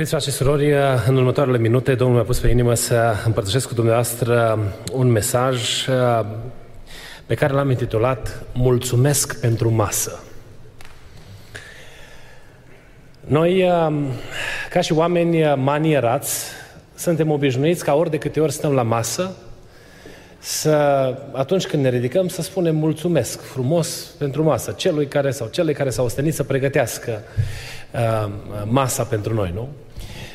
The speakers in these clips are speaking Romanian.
Iubiți frate și surori, în următoarele minute Domnul mi-a pus pe inimă să împărtășesc cu dumneavoastră un mesaj uh, pe care l-am intitulat Mulțumesc pentru masă. Noi, uh, ca și oameni manierați, suntem obișnuiți ca ori de câte ori stăm la masă, să, atunci când ne ridicăm, să spunem mulțumesc frumos pentru masă, celui care sau celei care s-au ostenit să pregătească uh, masa pentru noi, nu?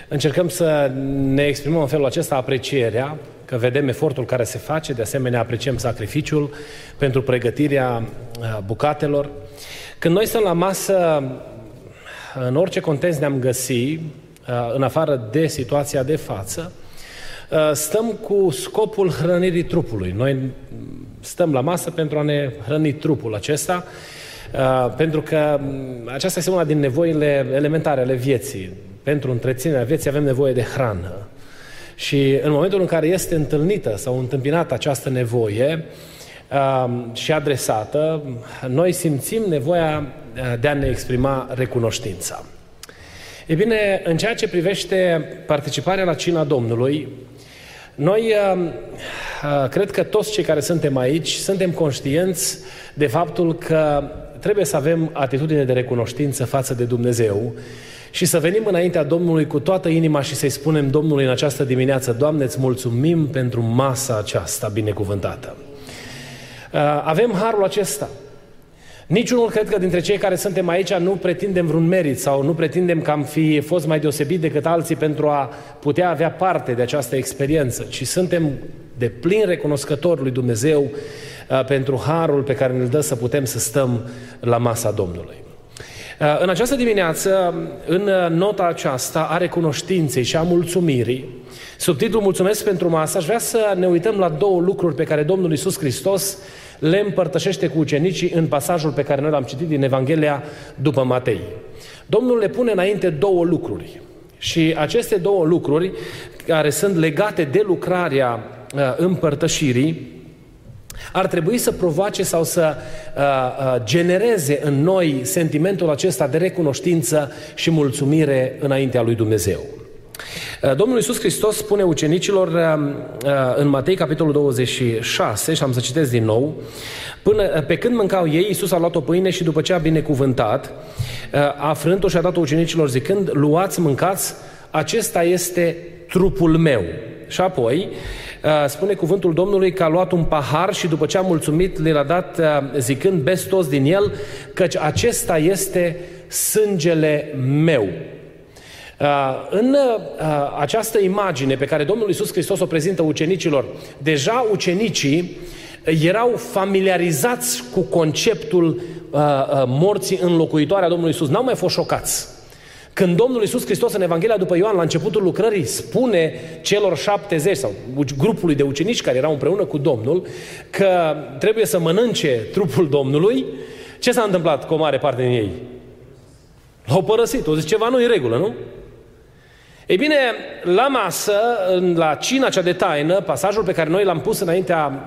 Încercăm să ne exprimăm în felul acesta aprecierea, că vedem efortul care se face, de asemenea apreciem sacrificiul pentru pregătirea uh, bucatelor. Când noi stăm la masă, în orice context ne-am găsi, uh, în afară de situația de față, uh, stăm cu scopul hrănirii trupului. Noi stăm la masă pentru a ne hrăni trupul acesta, pentru că mm, aceasta este una din nevoile elementare ale vieții pentru întreținerea vieții avem nevoie de hrană. Și în momentul în care este întâlnită sau întâmpinată această nevoie um, și adresată, noi simțim nevoia uh, de a ne exprima recunoștința. E bine, în ceea ce privește participarea la cina Domnului, noi um, uh, cred că toți cei care suntem aici suntem conștienți de faptul că trebuie să avem atitudine de recunoștință față de Dumnezeu și să venim înaintea Domnului cu toată inima și să-i spunem Domnului în această dimineață, Doamne, îți mulțumim pentru masa aceasta binecuvântată. Uh, avem harul acesta. Niciunul cred că dintre cei care suntem aici nu pretindem vreun merit sau nu pretindem că am fi fost mai deosebit decât alții pentru a putea avea parte de această experiență, ci suntem de plin recunoscători lui Dumnezeu uh, pentru harul pe care ne-l dă să putem să stăm la masa Domnului. Uh, în această dimineață, în uh, nota aceasta a recunoștinței și a mulțumirii, subtitlul Mulțumesc pentru masă, aș vrea să ne uităm la două lucruri pe care Domnul Isus Hristos le împărtășește cu ucenicii în pasajul pe care noi l-am citit din Evanghelia după Matei. Domnul le pune înainte două lucruri. Și aceste două lucruri, care sunt legate de lucrarea uh, împărtășirii, ar trebui să provoace sau să uh, uh, genereze în noi sentimentul acesta de recunoștință și mulțumire înaintea lui Dumnezeu. Uh, Domnul Iisus Hristos spune ucenicilor uh, uh, în Matei, capitolul 26, și am să citesc din nou, până, pe când mâncau ei, Iisus a luat o pâine și după ce a binecuvântat, a frânt-o și a dat-o ucenicilor zicând, luați, mâncați, acesta este trupul meu. Și apoi, Uh, spune cuvântul Domnului că a luat un pahar și după ce a mulțumit le-a dat uh, zicând bes toți din el, căci acesta este sângele meu. Uh, în această imagine pe care Domnul Iisus Hristos o prezintă ucenicilor, deja ucenicii erau familiarizați cu conceptul morții înlocuitoare a Domnului Iisus. N-au mai fost șocați. Când Domnul Iisus Hristos în Evanghelia după Ioan, la începutul lucrării, spune celor 70 sau grupului de ucenici care erau împreună cu Domnul că trebuie să mănânce trupul Domnului, ce s-a întâmplat cu o mare parte din ei? L-au părăsit. O zis, ceva nu e regulă, nu? Ei bine, la masă, la cina cea de taină, pasajul pe care noi l-am pus înaintea,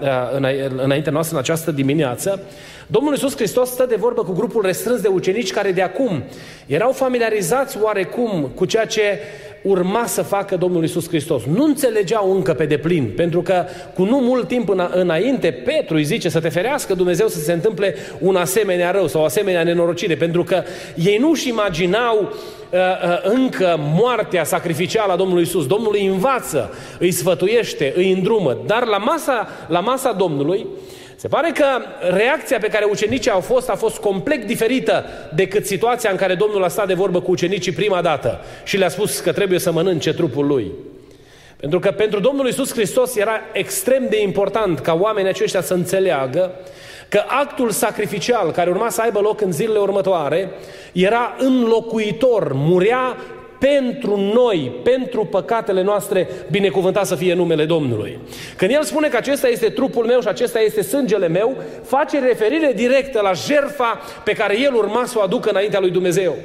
înaintea noastră în această dimineață, Domnul Iisus Hristos stă de vorbă cu grupul restrâns de ucenici care de acum erau familiarizați oarecum cu ceea ce urma să facă Domnul Iisus Hristos. Nu înțelegeau încă pe deplin, pentru că cu nu mult timp înainte, Petru îi zice să te ferească Dumnezeu să se întâmple un asemenea rău sau o asemenea nenorocire, pentru că ei nu-și imaginau uh, uh, încă moartea sacrificială a Domnului Iisus. Domnul îi învață, îi sfătuiește, îi îndrumă, dar la masa, la masa Domnului, se pare că reacția pe care ucenicii au fost a fost complet diferită decât situația în care Domnul a stat de vorbă cu ucenicii prima dată și le-a spus că trebuie să mănânce trupul lui. Pentru că pentru Domnul Iisus Hristos era extrem de important ca oamenii aceștia să înțeleagă că actul sacrificial care urma să aibă loc în zilele următoare era înlocuitor, murea pentru noi, pentru păcatele noastre, binecuvântat să fie numele Domnului. Când El spune că acesta este trupul meu și acesta este sângele meu, face referire directă la jerfa pe care El urma să o aducă înaintea lui Dumnezeu.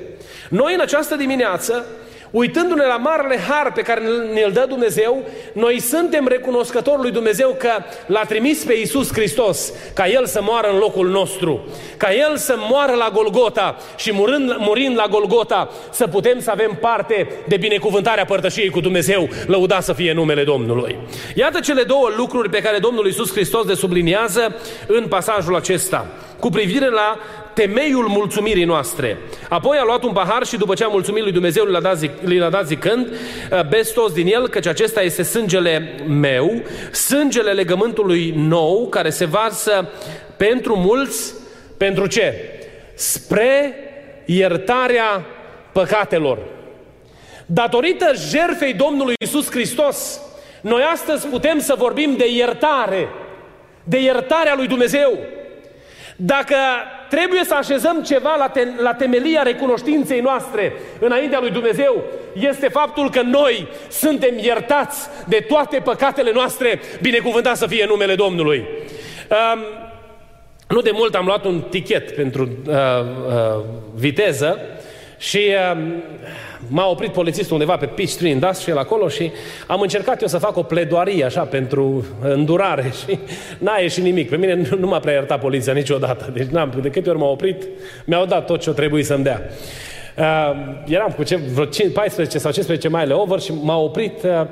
Noi în această dimineață Uitându-ne la marele har pe care ne-l dă Dumnezeu, noi suntem recunoscători lui Dumnezeu că l-a trimis pe Iisus Hristos ca El să moară în locul nostru, ca El să moară la Golgota și murind, murind la Golgota să putem să avem parte de binecuvântarea părtășiei cu Dumnezeu, lăuda să fie numele Domnului. Iată cele două lucruri pe care Domnul Iisus Hristos le subliniază în pasajul acesta cu privire la temeiul mulțumirii noastre. Apoi a luat un pahar și după ce a mulțumit lui Dumnezeu l-a dat, zic, l-a dat zicând, beți toți din el, căci acesta este sângele meu, sângele legământului nou, care se varsă pentru mulți, pentru ce? Spre iertarea păcatelor. Datorită jerfei Domnului Isus Hristos, noi astăzi putem să vorbim de iertare, de iertarea lui Dumnezeu. Dacă trebuie să așezăm ceva la, te- la temelia recunoștinței noastre înaintea lui Dumnezeu, este faptul că noi suntem iertați de toate păcatele noastre, binecuvântat să fie numele Domnului. Um, nu de mult am luat un tichet pentru uh, uh, viteză și uh, m-a oprit polițistul undeva pe Peach Tree Industrial acolo și am încercat eu să fac o pledoarie așa pentru îndurare și n-a ieșit nimic. Pe mine nu, nu m-a prea iertat poliția niciodată. Deci n-am, de câte ori m-au oprit, mi-au dat tot ce o trebuie să-mi dea. Uh, eram cu ce, vreo 14 sau 15 mile over și m-a oprit uh,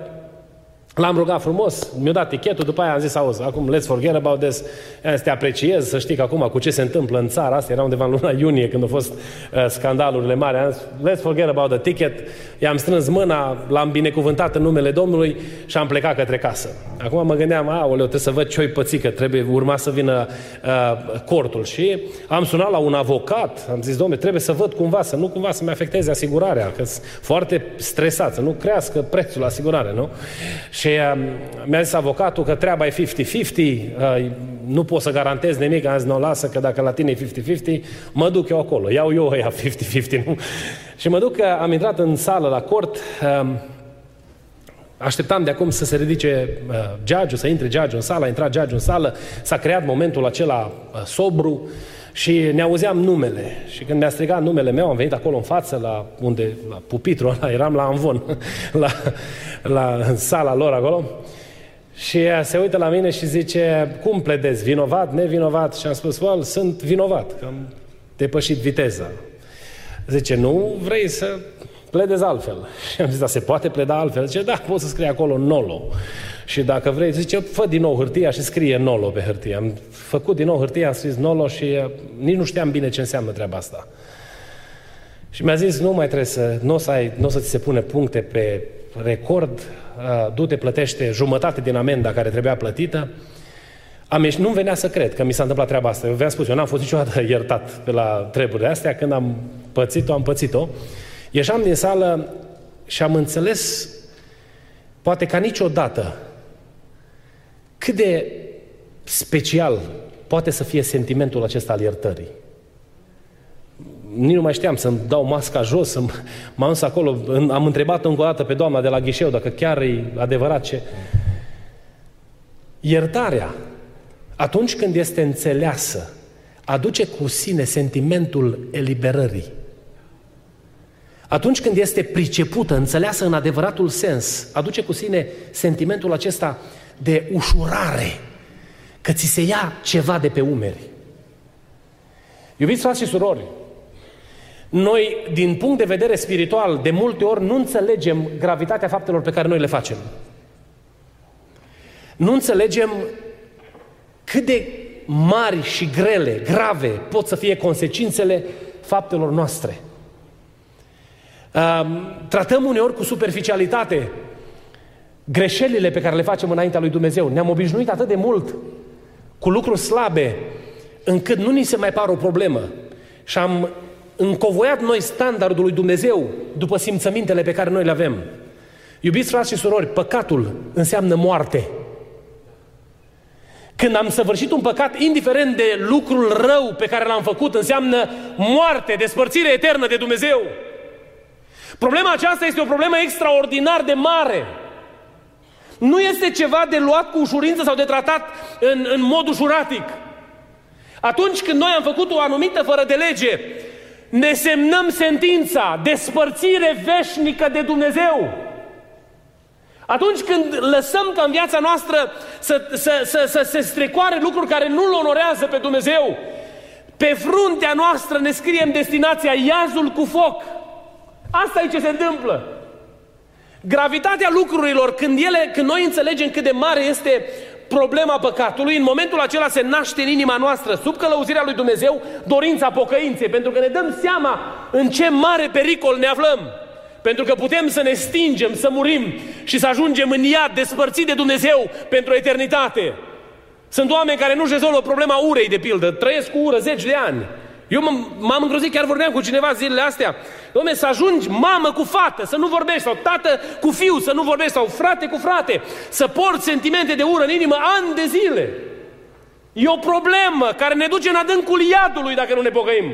L-am rugat frumos, mi-a dat tichetul, după aia am zis, auzi, acum let's forget about this, să te apreciez, să știi că acum cu ce se întâmplă în țara asta, era undeva în luna iunie când au fost uh, scandalurile mari, am zis, let's forget about the ticket, i-am strâns mâna, l-am binecuvântat în numele Domnului și am plecat către casă. Acum mă gândeam, aoleu, trebuie să văd ce-o pățit, că trebuie, urma să vină uh, cortul și am sunat la un avocat, am zis, domnule, trebuie să văd cumva, să nu cumva să-mi afecteze asigurarea, că sunt foarte stresat, să nu crească prețul la asigurare, nu? Și uh, mi-a zis avocatul că treaba e 50-50, uh, nu pot să garantez nimic, am zis, nu, lasă că dacă la tine e 50-50, mă duc eu acolo, iau eu ăia 50-50, nu? Și mă duc, am intrat în sală la cort, uh, Așteptam de acum să se ridice uh, judge să intre judge în sală, a intrat judge în sală, s-a creat momentul acela uh, sobru și ne auzeam numele. Și când mi-a strigat numele meu, am venit acolo în față, la unde, la pupitru ăla, eram la Anvon, la, la în sala lor acolo. Și se uită la mine și zice, cum pledezi, vinovat, nevinovat? Și am spus, well, sunt vinovat, că am depășit viteza. Zice, nu vrei să pledezi altfel. Și am zis, da, se poate pleda altfel? Zice, da, poți să scrie acolo nolo. Și dacă vrei, zice, fă din nou hârtia și scrie nolo pe hârtie. Am făcut din nou hârtia, am scris nolo și uh, nici nu știam bine ce înseamnă treaba asta. Și mi-a zis, nu mai trebuie să, nu o să, ai, nu o să ți se pune puncte pe record, uh, du-te, plătește jumătate din amenda care trebuia plătită. Am ieșit, nu venea să cred că mi s-a întâmplat treaba asta. Eu v-am spus, eu n-am fost niciodată iertat pe la treburile astea. Când am pățit-o, am pățit-o. Ieșeam din sală și am înțeles, poate ca niciodată, cât de special poate să fie sentimentul acesta al iertării. Nici nu mai știam să-mi dau masca jos, să m-am dus acolo, am întrebat încă o dată pe doamna de la ghișeu dacă chiar e adevărat ce... Iertarea, atunci când este înțeleasă, aduce cu sine sentimentul eliberării. Atunci când este pricepută, înțeleasă în adevăratul sens, aduce cu sine sentimentul acesta de ușurare, că ți se ia ceva de pe umeri. Iubiți frați și surori, noi, din punct de vedere spiritual, de multe ori nu înțelegem gravitatea faptelor pe care noi le facem. Nu înțelegem cât de mari și grele, grave pot să fie consecințele faptelor noastre. Tratăm uneori cu superficialitate greșelile pe care le facem înaintea lui Dumnezeu. Ne-am obișnuit atât de mult cu lucruri slabe, încât nu ni se mai pare o problemă. Și am încovoiat noi standardul lui Dumnezeu după simțămintele pe care noi le avem. Iubiți frați și surori, păcatul înseamnă moarte. Când am săvârșit un păcat, indiferent de lucrul rău pe care l-am făcut, înseamnă moarte, despărțire eternă de Dumnezeu. Problema aceasta este o problemă extraordinar de mare. Nu este ceva de luat cu ușurință sau de tratat în, în mod ușuratic. Atunci când noi am făcut o anumită fără de lege, ne semnăm sentința, despărțire veșnică de Dumnezeu. Atunci când lăsăm ca în viața noastră să, să, să, să se strecoare lucruri care nu-L onorează pe Dumnezeu, pe fruntea noastră ne scriem destinația, iazul cu foc. Asta e ce se întâmplă. Gravitatea lucrurilor, când, ele, când noi înțelegem cât de mare este problema păcatului, în momentul acela se naște în inima noastră, sub călăuzirea lui Dumnezeu, dorința pocăinței, pentru că ne dăm seama în ce mare pericol ne aflăm. Pentru că putem să ne stingem, să murim și să ajungem în iad despărțit de Dumnezeu pentru eternitate. Sunt oameni care nu-și rezolvă problema urei, de pildă, trăiesc cu ură zeci de ani. Eu m-am îngrozit, chiar vorbeam cu cineva zilele astea. Dom'le, să ajungi mamă cu fată, să nu vorbești, sau tată cu fiu, să nu vorbești, sau frate cu frate, să porți sentimente de ură în inimă ani de zile. E o problemă care ne duce în adâncul iadului dacă nu ne pocăim.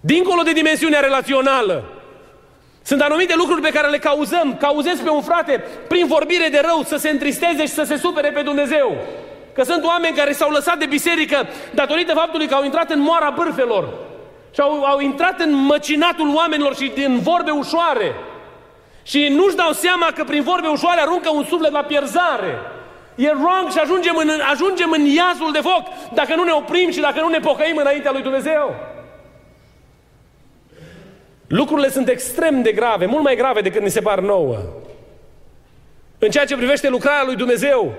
Dincolo de dimensiunea relațională, sunt anumite lucruri pe care le cauzăm. Cauzezi pe un frate prin vorbire de rău să se întristeze și să se supere pe Dumnezeu. Că sunt oameni care s-au lăsat de biserică datorită faptului că au intrat în moara bârfelor. Și au, au intrat în măcinatul oamenilor și din vorbe ușoare. Și nu-și dau seama că prin vorbe ușoare aruncă un suflet la pierzare. E wrong și ajungem în, ajungem în iazul de foc dacă nu ne oprim și dacă nu ne pocăim înaintea lui Dumnezeu. Lucrurile sunt extrem de grave, mult mai grave decât ni se par nouă. În ceea ce privește lucrarea lui Dumnezeu,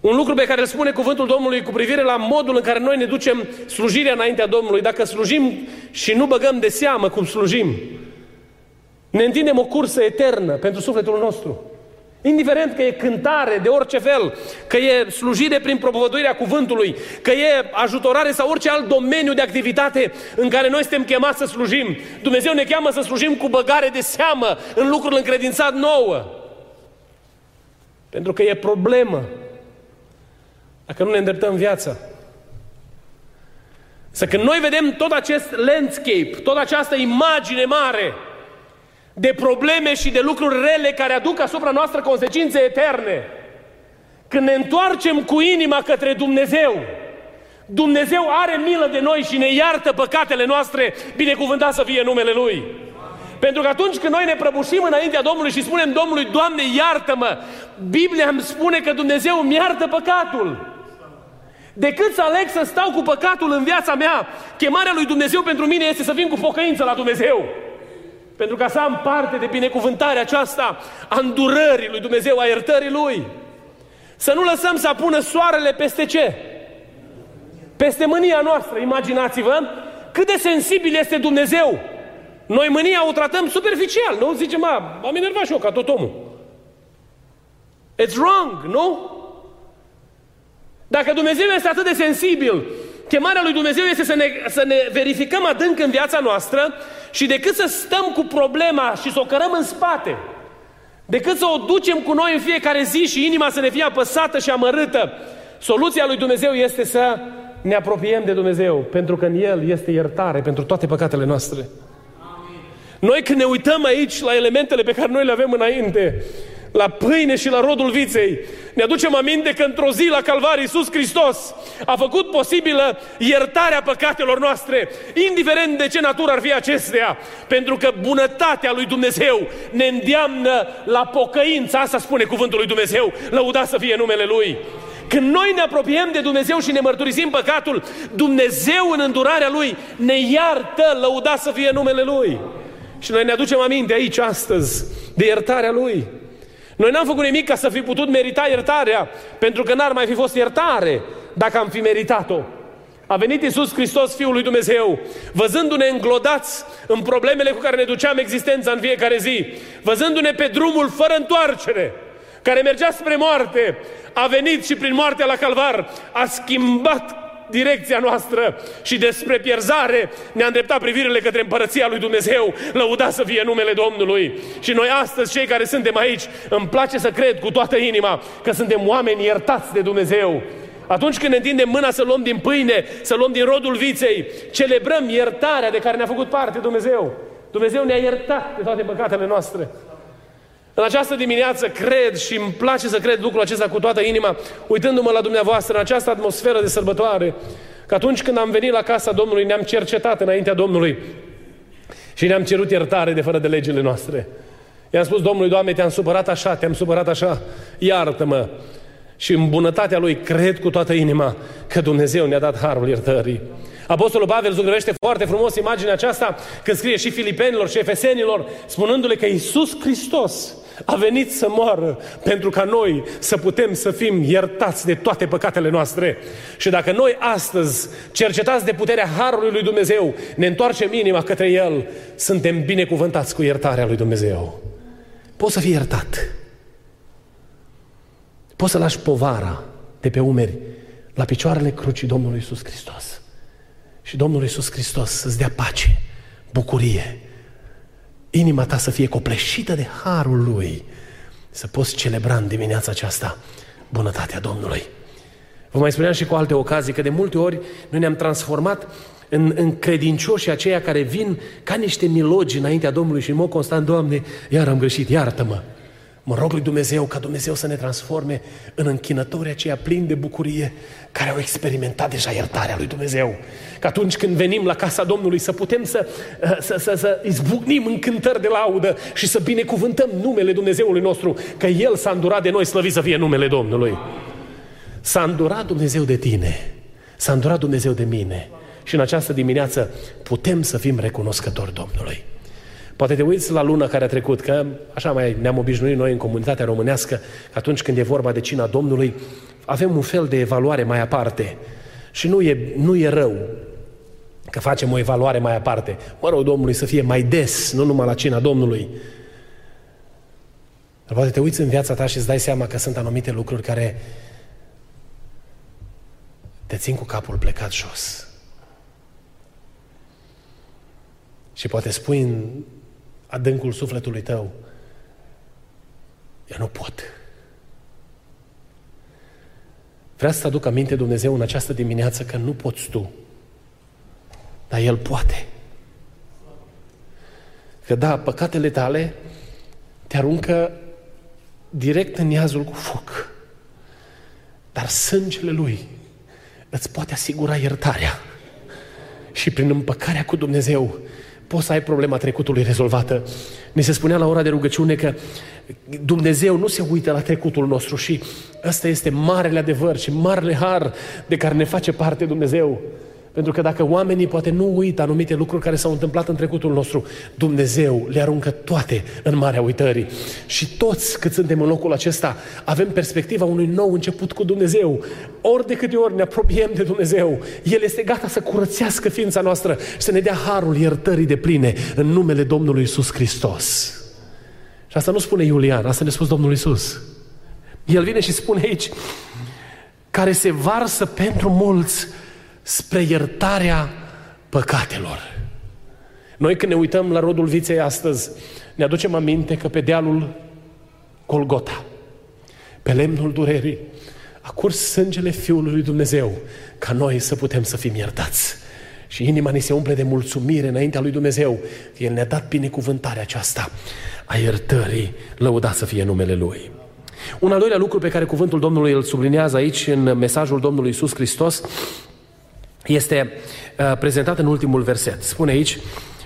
un lucru pe care îl spune cuvântul Domnului cu privire la modul în care noi ne ducem slujirea înaintea Domnului. Dacă slujim și nu băgăm de seamă cum slujim, ne întindem o cursă eternă pentru sufletul nostru. Indiferent că e cântare de orice fel, că e slujire prin propovăduirea cuvântului, că e ajutorare sau orice alt domeniu de activitate în care noi suntem chemați să slujim. Dumnezeu ne cheamă să slujim cu băgare de seamă în lucrul încredințat nouă. Pentru că e problemă dacă nu ne îndreptăm viața. Să când noi vedem tot acest landscape, tot această imagine mare de probleme și de lucruri rele care aduc asupra noastră consecințe eterne, când ne întoarcem cu inima către Dumnezeu, Dumnezeu are milă de noi și ne iartă păcatele noastre, binecuvântat să fie numele Lui. Pentru că atunci când noi ne prăbușim înaintea Domnului și spunem Domnului, Doamne, iartă-mă, Biblia îmi spune că Dumnezeu îmi iartă păcatul. Decât să aleg să stau cu păcatul în viața mea, chemarea lui Dumnezeu pentru mine este să vin cu pocăință la Dumnezeu. Pentru ca să am parte de binecuvântarea aceasta a îndurării lui Dumnezeu, a iertării Lui. Să nu lăsăm să apună soarele peste ce? Peste mânia noastră. Imaginați-vă cât de sensibil este Dumnezeu. Noi mânia o tratăm superficial, nu? Zicem, am enervat și eu ca tot omul. It's wrong, nu? Dacă Dumnezeu este atât de sensibil, chemarea lui Dumnezeu este să ne, să ne verificăm adânc în viața noastră și decât să stăm cu problema și să o cărăm în spate, decât să o ducem cu noi în fiecare zi și inima să ne fie apăsată și amărâtă, soluția lui Dumnezeu este să ne apropiem de Dumnezeu, pentru că în El este iertare pentru toate păcatele noastre. Noi când ne uităm aici la elementele pe care noi le avem înainte, la pâine și la rodul viței. Ne aducem aminte că într-o zi la Calvar Iisus Hristos a făcut posibilă iertarea păcatelor noastre, indiferent de ce natură ar fi acestea, pentru că bunătatea lui Dumnezeu ne îndeamnă la pocăință, asta spune cuvântul lui Dumnezeu, lăuda să fie numele Lui. Când noi ne apropiem de Dumnezeu și ne mărturisim păcatul, Dumnezeu în îndurarea Lui ne iartă, lăuda să fie numele Lui. Și noi ne aducem aminte aici astăzi de iertarea Lui. Noi n-am făcut nimic ca să fi putut merita iertarea, pentru că n-ar mai fi fost iertare dacă am fi meritat-o. A venit Iisus Hristos, Fiul lui Dumnezeu, văzându-ne înglodați în problemele cu care ne duceam existența în fiecare zi, văzându-ne pe drumul fără întoarcere, care mergea spre moarte, a venit și prin moartea la calvar a schimbat direcția noastră și despre pierzare ne-a îndreptat privirile către împărăția lui Dumnezeu. Lăuda să fie numele Domnului. Și noi astăzi, cei care suntem aici, îmi place să cred cu toată inima că suntem oameni iertați de Dumnezeu. Atunci când ne întindem mâna să luăm din pâine, să luăm din rodul viței, celebrăm iertarea de care ne-a făcut parte Dumnezeu. Dumnezeu ne-a iertat de toate păcatele noastre. În această dimineață cred și îmi place să cred lucrul acesta cu toată inima, uitându-mă la dumneavoastră în această atmosferă de sărbătoare, că atunci când am venit la casa Domnului, ne-am cercetat înaintea Domnului și ne-am cerut iertare de fără de legile noastre. I-am spus Domnului, Doamne, te-am supărat așa, te-am supărat așa, iartă-mă. Și în bunătatea Lui cred cu toată inima că Dumnezeu ne-a dat harul iertării. Apostolul Pavel zugrăvește foarte frumos imaginea aceasta când scrie și filipenilor și efesenilor, spunându-le că Iisus Hristos a venit să moară pentru ca noi să putem să fim iertați de toate păcatele noastre. Și dacă noi astăzi, cercetați de puterea Harului lui Dumnezeu, ne întoarcem inima către El, suntem binecuvântați cu iertarea lui Dumnezeu. Poți să fii iertat. Poți să lași povara de pe umeri la picioarele crucii Domnului Iisus Hristos. Și Domnul Iisus Hristos să-ți dea pace, bucurie, inima ta să fie copleșită de harul Lui, să poți celebra în dimineața aceasta bunătatea Domnului. Vă mai spuneam și cu alte ocazii că de multe ori noi ne-am transformat în, în credincioșii aceia care vin ca niște milogi înaintea Domnului și în mod constant, Doamne, iar am greșit, iartă-mă. Mă rog lui Dumnezeu ca Dumnezeu să ne transforme în închinători aceia plini de bucurie care au experimentat deja iertarea lui Dumnezeu. Că atunci când venim la casa Domnului să putem să, uh, să, să, să izbucnim în cântări de laudă și să binecuvântăm numele Dumnezeului nostru, că El s-a îndurat de noi, slăvit să fie numele Domnului. S-a îndurat Dumnezeu de tine, s-a îndurat Dumnezeu de mine și în această dimineață putem să fim recunoscători Domnului. Poate te uiți la luna care a trecut, că așa mai ne-am obișnuit noi în comunitatea românească, că atunci când e vorba de cina Domnului, avem un fel de evaluare mai aparte. Și nu e, nu e rău că facem o evaluare mai aparte. Mă rog Domnului să fie mai des, nu numai la cina Domnului. Dar poate te uiți în viața ta și îți dai seama că sunt anumite lucruri care te țin cu capul plecat jos. Și poate spui în adâncul sufletului tău, eu nu pot. Vreau să aduc aminte Dumnezeu în această dimineață că nu poți tu, dar El poate. Că da, păcatele tale te aruncă direct în iazul cu foc. Dar sângele Lui îți poate asigura iertarea. Și prin împăcarea cu Dumnezeu poți să ai problema trecutului rezolvată. Ni se spunea la ora de rugăciune că Dumnezeu nu se uită la trecutul nostru și ăsta este marele adevăr și marele har de care ne face parte Dumnezeu. Pentru că dacă oamenii poate nu uită anumite lucruri care s-au întâmplat în trecutul nostru, Dumnezeu le aruncă toate în marea uitării. Și toți cât suntem în locul acesta avem perspectiva unui nou început cu Dumnezeu. Ori de câte ori ne apropiem de Dumnezeu, El este gata să curățească ființa noastră și să ne dea harul iertării de pline în numele Domnului Isus Hristos. Și asta nu spune Iulian, asta ne spus Domnul Isus. El vine și spune aici, care se varsă pentru mulți spre iertarea păcatelor. Noi când ne uităm la rodul viței astăzi, ne aducem aminte că pe dealul Golgota, pe lemnul durerii, a curs sângele Fiului lui Dumnezeu ca noi să putem să fim iertați. Și inima ni se umple de mulțumire înaintea lui Dumnezeu că El ne-a dat binecuvântarea aceasta a iertării, lăudat să fie numele Lui. Un al doilea lucru pe care cuvântul Domnului îl sublinează aici în mesajul Domnului Isus Hristos este uh, prezentat în ultimul verset. Spune aici,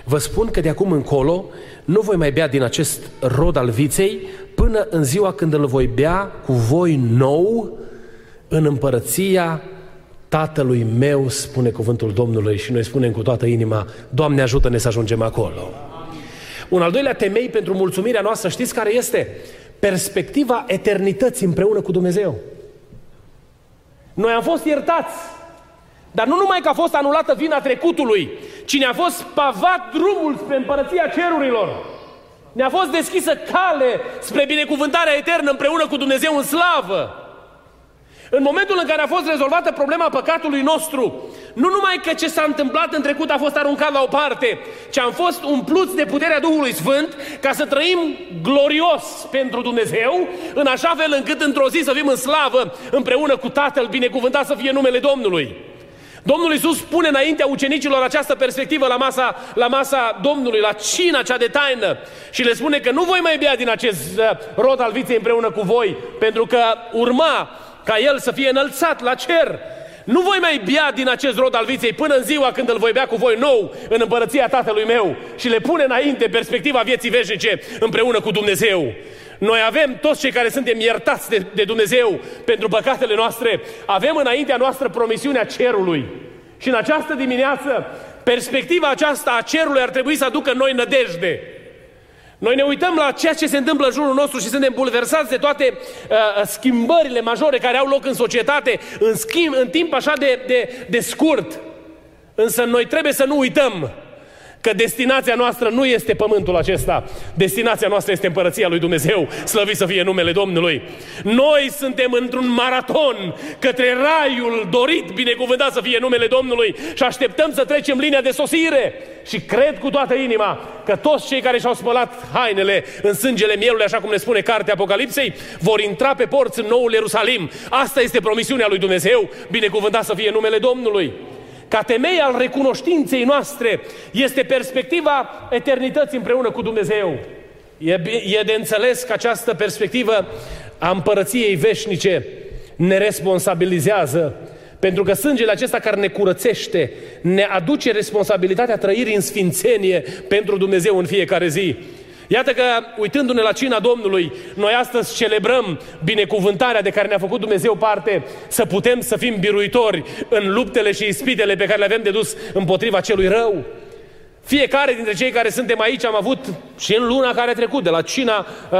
vă spun că de acum încolo nu voi mai bea din acest rod al viței până în ziua când îl voi bea cu voi nou în împărăția Tatălui meu, spune cuvântul Domnului și noi spunem cu toată inima, Doamne ajută-ne să ajungem acolo. Un al doilea temei pentru mulțumirea noastră, știți care este? Perspectiva eternității împreună cu Dumnezeu. Noi am fost iertați dar nu numai că a fost anulată vina trecutului, ci ne-a fost pavat drumul spre împărăția cerurilor. Ne-a fost deschisă cale spre binecuvântarea eternă împreună cu Dumnezeu în slavă. În momentul în care a fost rezolvată problema păcatului nostru, nu numai că ce s-a întâmplat în trecut a fost aruncat la o parte, ci am fost umpluți de puterea Duhului Sfânt ca să trăim glorios pentru Dumnezeu, în așa fel încât într-o zi să fim în slavă împreună cu Tatăl, binecuvântat să fie numele Domnului. Domnul Iisus spune înaintea ucenicilor această perspectivă la masa, la masa Domnului, la cina cea de taină și le spune că nu voi mai bea din acest uh, rod al viței împreună cu voi, pentru că urma ca el să fie înălțat la cer. Nu voi mai bea din acest rod al viței până în ziua când îl voi bea cu voi nou în împărăția Tatălui meu și le pune înainte perspectiva vieții veșnice împreună cu Dumnezeu. Noi avem toți cei care suntem iertați de, de Dumnezeu pentru păcatele noastre, avem înaintea noastră promisiunea cerului. Și în această dimineață, perspectiva aceasta a cerului ar trebui să aducă noi nădejde. Noi ne uităm la ceea ce se întâmplă în jurul nostru și suntem bulversați de toate uh, schimbările majore care au loc în societate, în, schimb, în timp așa de, de, de scurt. Însă noi trebuie să nu uităm că destinația noastră nu este pământul acesta. Destinația noastră este împărăția lui Dumnezeu. Slăvit să fie numele Domnului. Noi suntem într-un maraton către raiul dorit, binecuvântat să fie numele Domnului și așteptăm să trecem linia de sosire. Și cred cu toată inima că toți cei care și-au spălat hainele în sângele mielului, așa cum ne spune cartea Apocalipsei, vor intra pe porți în noul Ierusalim. Asta este promisiunea lui Dumnezeu, binecuvântat să fie numele Domnului. Ca temei al recunoștinței noastre este perspectiva eternității împreună cu Dumnezeu. E, e de înțeles că această perspectivă a împărăției veșnice ne responsabilizează pentru că sângele acesta care ne curățește ne aduce responsabilitatea trăirii în sfințenie pentru Dumnezeu în fiecare zi. Iată că, uitându-ne la cina Domnului, noi astăzi celebrăm binecuvântarea de care ne-a făcut Dumnezeu parte, să putem să fim biruitori în luptele și ispitele pe care le avem de dus împotriva celui rău. Fiecare dintre cei care suntem aici am avut, și în luna care a trecut, de la cina uh, uh,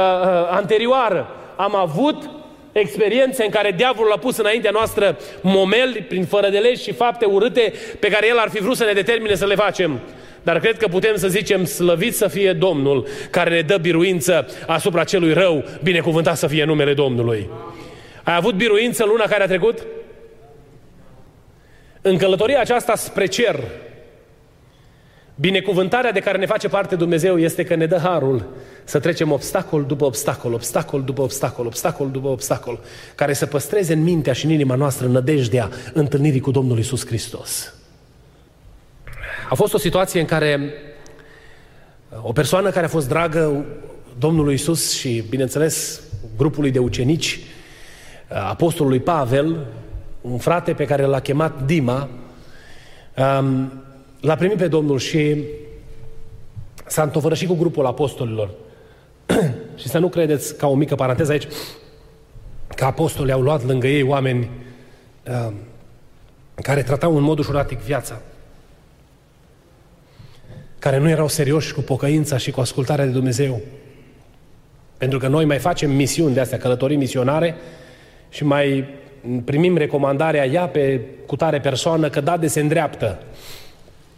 anterioară, am avut experiențe în care diavolul a pus înaintea noastră momeli prin fără de legi și fapte urâte pe care el ar fi vrut să ne determine să le facem. Dar cred că putem să zicem slăvit să fie Domnul care ne dă biruință asupra celui rău, binecuvântat să fie numele Domnului. Ai avut biruință luna care a trecut? În călătoria aceasta spre cer, binecuvântarea de care ne face parte Dumnezeu este că ne dă harul să trecem obstacol după obstacol, obstacol după obstacol, obstacol după obstacol, care să păstreze în mintea și în inima noastră nădejdea întâlnirii cu Domnul Isus Hristos. A fost o situație în care o persoană care a fost dragă Domnului Isus și, bineînțeles, grupului de ucenici, apostolului Pavel, un frate pe care l-a chemat Dima, um, l-a primit pe Domnul și s-a întovărășit cu grupul apostolilor. și să nu credeți, ca o mică paranteză aici, că apostolii au luat lângă ei oameni um, care tratau în mod ușuratic viața care nu erau serioși cu pocăința și cu ascultarea de Dumnezeu. Pentru că noi mai facem misiuni de astea, călătorii misionare și mai primim recomandarea ea pe cutare persoană că da de se îndreaptă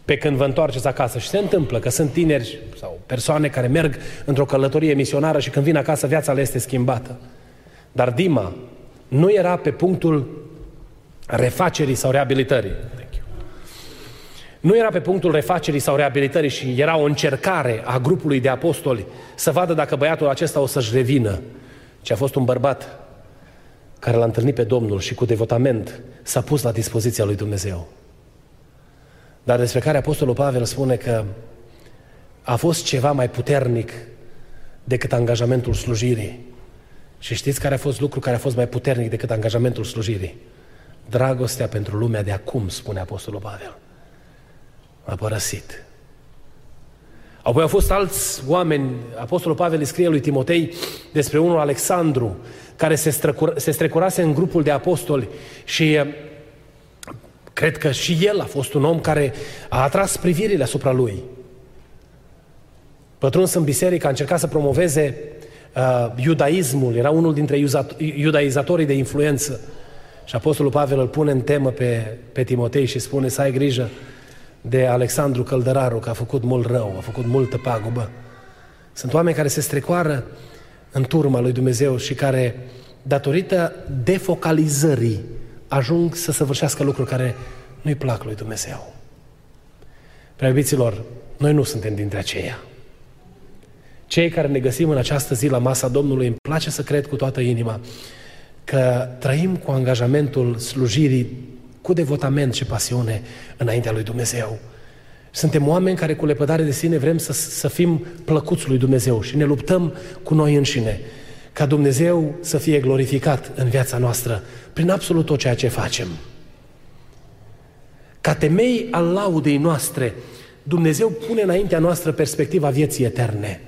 pe când vă întoarceți acasă. Și se întâmplă că sunt tineri sau persoane care merg într-o călătorie misionară și când vin acasă viața le este schimbată. Dar Dima nu era pe punctul refacerii sau reabilitării nu era pe punctul refacerii sau reabilitării și era o încercare a grupului de apostoli să vadă dacă băiatul acesta o să-și revină, ci a fost un bărbat care l-a întâlnit pe Domnul și cu devotament s-a pus la dispoziția lui Dumnezeu. Dar despre care Apostolul Pavel spune că a fost ceva mai puternic decât angajamentul slujirii. Și știți care a fost lucru care a fost mai puternic decât angajamentul slujirii? Dragostea pentru lumea de acum, spune Apostolul Pavel a părăsit. Apoi au fost alți oameni, Apostolul Pavel îi scrie lui Timotei despre unul Alexandru, care se, străcura, se strecurase în grupul de apostoli și eh, cred că și el a fost un om care a atras privirile asupra lui. Pătruns în biserică, a încercat să promoveze uh, iudaismul, era unul dintre iudaizatorii de influență. Și Apostolul Pavel îl pune în temă pe, pe Timotei și spune să ai grijă de Alexandru Căldăraru, că a făcut mult rău, a făcut multă pagubă. Sunt oameni care se strecoară în turma lui Dumnezeu și care datorită defocalizării, ajung să săvârșească lucruri care nu-i plac lui Dumnezeu. Prea iubiților, noi nu suntem dintre aceia. Cei care ne găsim în această zi la masa Domnului, îmi place să cred cu toată inima că trăim cu angajamentul slujirii, cu devotament și pasiune înaintea lui Dumnezeu. Suntem oameni care cu lepădare de sine vrem să, să fim plăcuți lui Dumnezeu și ne luptăm cu noi înșine ca Dumnezeu să fie glorificat în viața noastră prin absolut tot ceea ce facem. Ca temei al laudei noastre, Dumnezeu pune înaintea noastră perspectiva vieții eterne.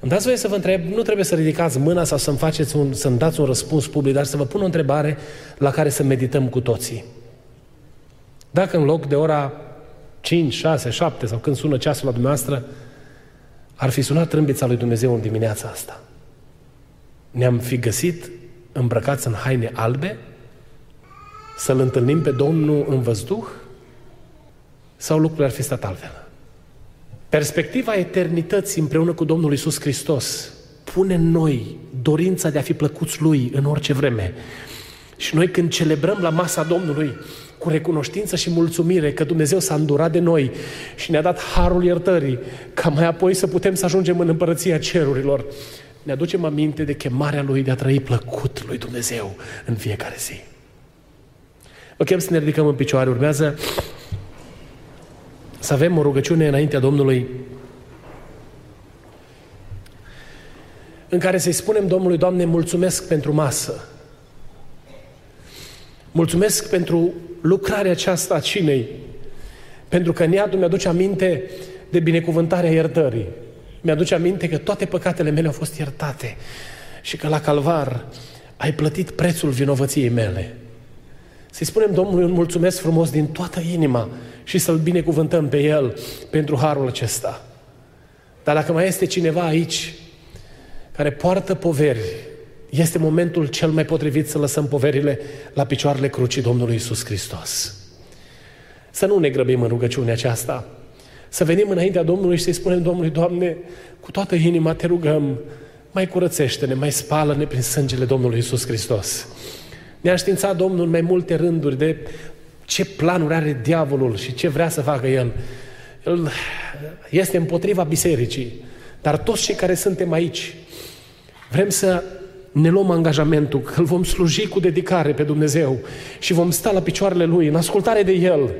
Îmi dați voie să vă întreb, nu trebuie să ridicați mâna sau să-mi, faceți un, să-mi dați un răspuns public, dar să vă pun o întrebare la care să medităm cu toții. Dacă în loc de ora 5, 6, 7 sau când sună ceasul la dumneavoastră, ar fi sunat trâmbița lui Dumnezeu în dimineața asta, ne-am fi găsit îmbrăcați în haine albe, să-L întâlnim pe Domnul în văzduh, sau lucrurile ar fi stat altfel? Perspectiva eternității împreună cu Domnul Isus Hristos pune în noi dorința de a fi plăcuți Lui în orice vreme. Și noi când celebrăm la masa Domnului cu recunoștință și mulțumire că Dumnezeu s-a îndurat de noi și ne-a dat harul iertării, ca mai apoi să putem să ajungem în împărăția cerurilor, ne aducem aminte de chemarea Lui de a trăi plăcut Lui Dumnezeu în fiecare zi. Vă chem să ne ridicăm în picioare. Urmează să avem o rugăciune înaintea Domnului în care să-i spunem Domnului, Doamne, mulțumesc pentru masă. Mulțumesc pentru lucrarea aceasta a cinei, pentru că în ea tu mi-aduce aminte de binecuvântarea iertării. Mi-aduce aminte că toate păcatele mele au fost iertate și că la calvar ai plătit prețul vinovăției mele. Să-i spunem Domnului un mulțumesc frumos din toată inima și să-L binecuvântăm pe El pentru harul acesta. Dar dacă mai este cineva aici care poartă poveri, este momentul cel mai potrivit să lăsăm poverile la picioarele crucii Domnului Isus Hristos. Să nu ne grăbim în rugăciunea aceasta, să venim înaintea Domnului și să-i spunem Domnului, Doamne, cu toată inima te rugăm, mai curățește-ne, mai spală-ne prin sângele Domnului Isus Hristos. Ne-a științat Domnul mai multe rânduri de ce planuri are diavolul și ce vrea să facă el. El este împotriva bisericii. Dar toți cei care suntem aici, vrem să ne luăm angajamentul că îl vom sluji cu dedicare pe Dumnezeu și vom sta la picioarele Lui, în ascultare de El.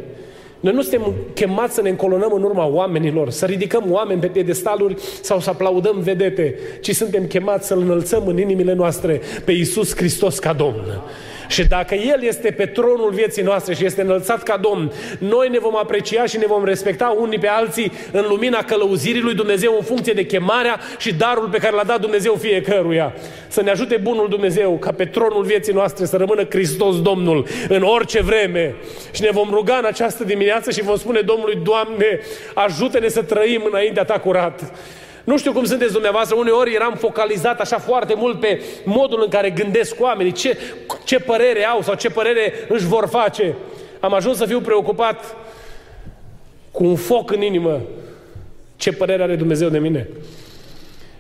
Noi nu suntem chemați să ne încolonăm în urma oamenilor, să ridicăm oameni pe piedestaluri sau să aplaudăm vedete, ci suntem chemați să-L înălțăm în inimile noastre pe Iisus Hristos ca Domn. Și dacă El este pe tronul vieții noastre și este înălțat ca Domn, noi ne vom aprecia și ne vom respecta unii pe alții în lumina călăuzirii lui Dumnezeu în funcție de chemarea și darul pe care l-a dat Dumnezeu fiecăruia. Să ne ajute bunul Dumnezeu ca pe tronul vieții noastre să rămână Hristos Domnul în orice vreme. Și ne vom ruga în această dimineață și vom spune Domnului, Doamne, ajută-ne să trăim înaintea Ta curat. Nu știu cum sunteți dumneavoastră, uneori eram focalizat așa foarte mult pe modul în care gândesc oamenii, ce, ce părere au sau ce părere își vor face. Am ajuns să fiu preocupat cu un foc în inimă. Ce părere are Dumnezeu de mine?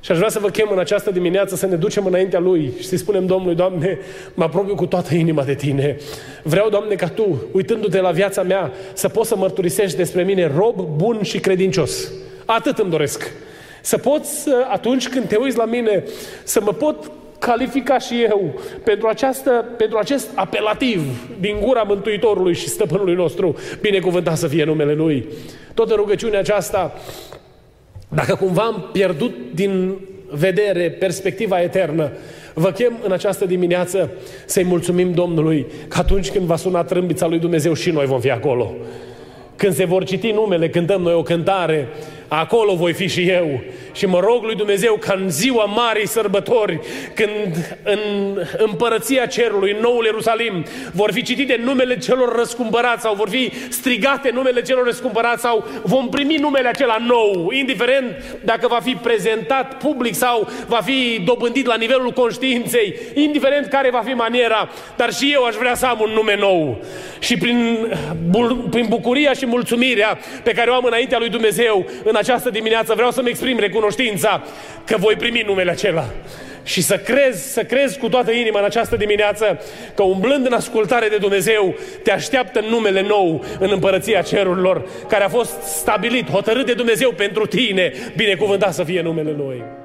Și aș vrea să vă chem în această dimineață să ne ducem înaintea Lui și să-i spunem Domnului, Doamne, mă apropiu cu toată inima de Tine. Vreau, Doamne, ca Tu, uitându-te la viața mea, să poți să mărturisești despre mine rob, bun și credincios. Atât îmi doresc. Să poți, atunci când te uiți la mine, să mă pot califica și eu pentru, această, pentru acest apelativ din gura Mântuitorului și Stăpânului nostru, binecuvântat să fie numele Lui. Toată rugăciunea aceasta, dacă cumva am pierdut din vedere perspectiva eternă, vă chem în această dimineață să-i mulțumim Domnului că atunci când va suna trâmbița lui Dumnezeu și noi vom fi acolo. Când se vor citi numele, cântăm noi o cântare, acolo voi fi și eu. Și mă rog lui Dumnezeu ca în ziua marii sărbători, când în împărăția cerului, în noul Ierusalim, vor fi citite numele celor răscumpărați sau vor fi strigate numele celor răscumpărați sau vom primi numele acela nou, indiferent dacă va fi prezentat public sau va fi dobândit la nivelul conștiinței, indiferent care va fi maniera, dar și eu aș vrea să am un nume nou. Și prin, prin bucuria și mulțumirea pe care o am înaintea lui Dumnezeu în această dimineață vreau să-mi exprim recunoștința că voi primi numele acela și să crezi, să crezi cu toată inima în această dimineață că umblând în ascultare de Dumnezeu te așteaptă în numele nou în împărăția cerurilor care a fost stabilit, hotărât de Dumnezeu pentru tine, binecuvântat să fie numele Lui.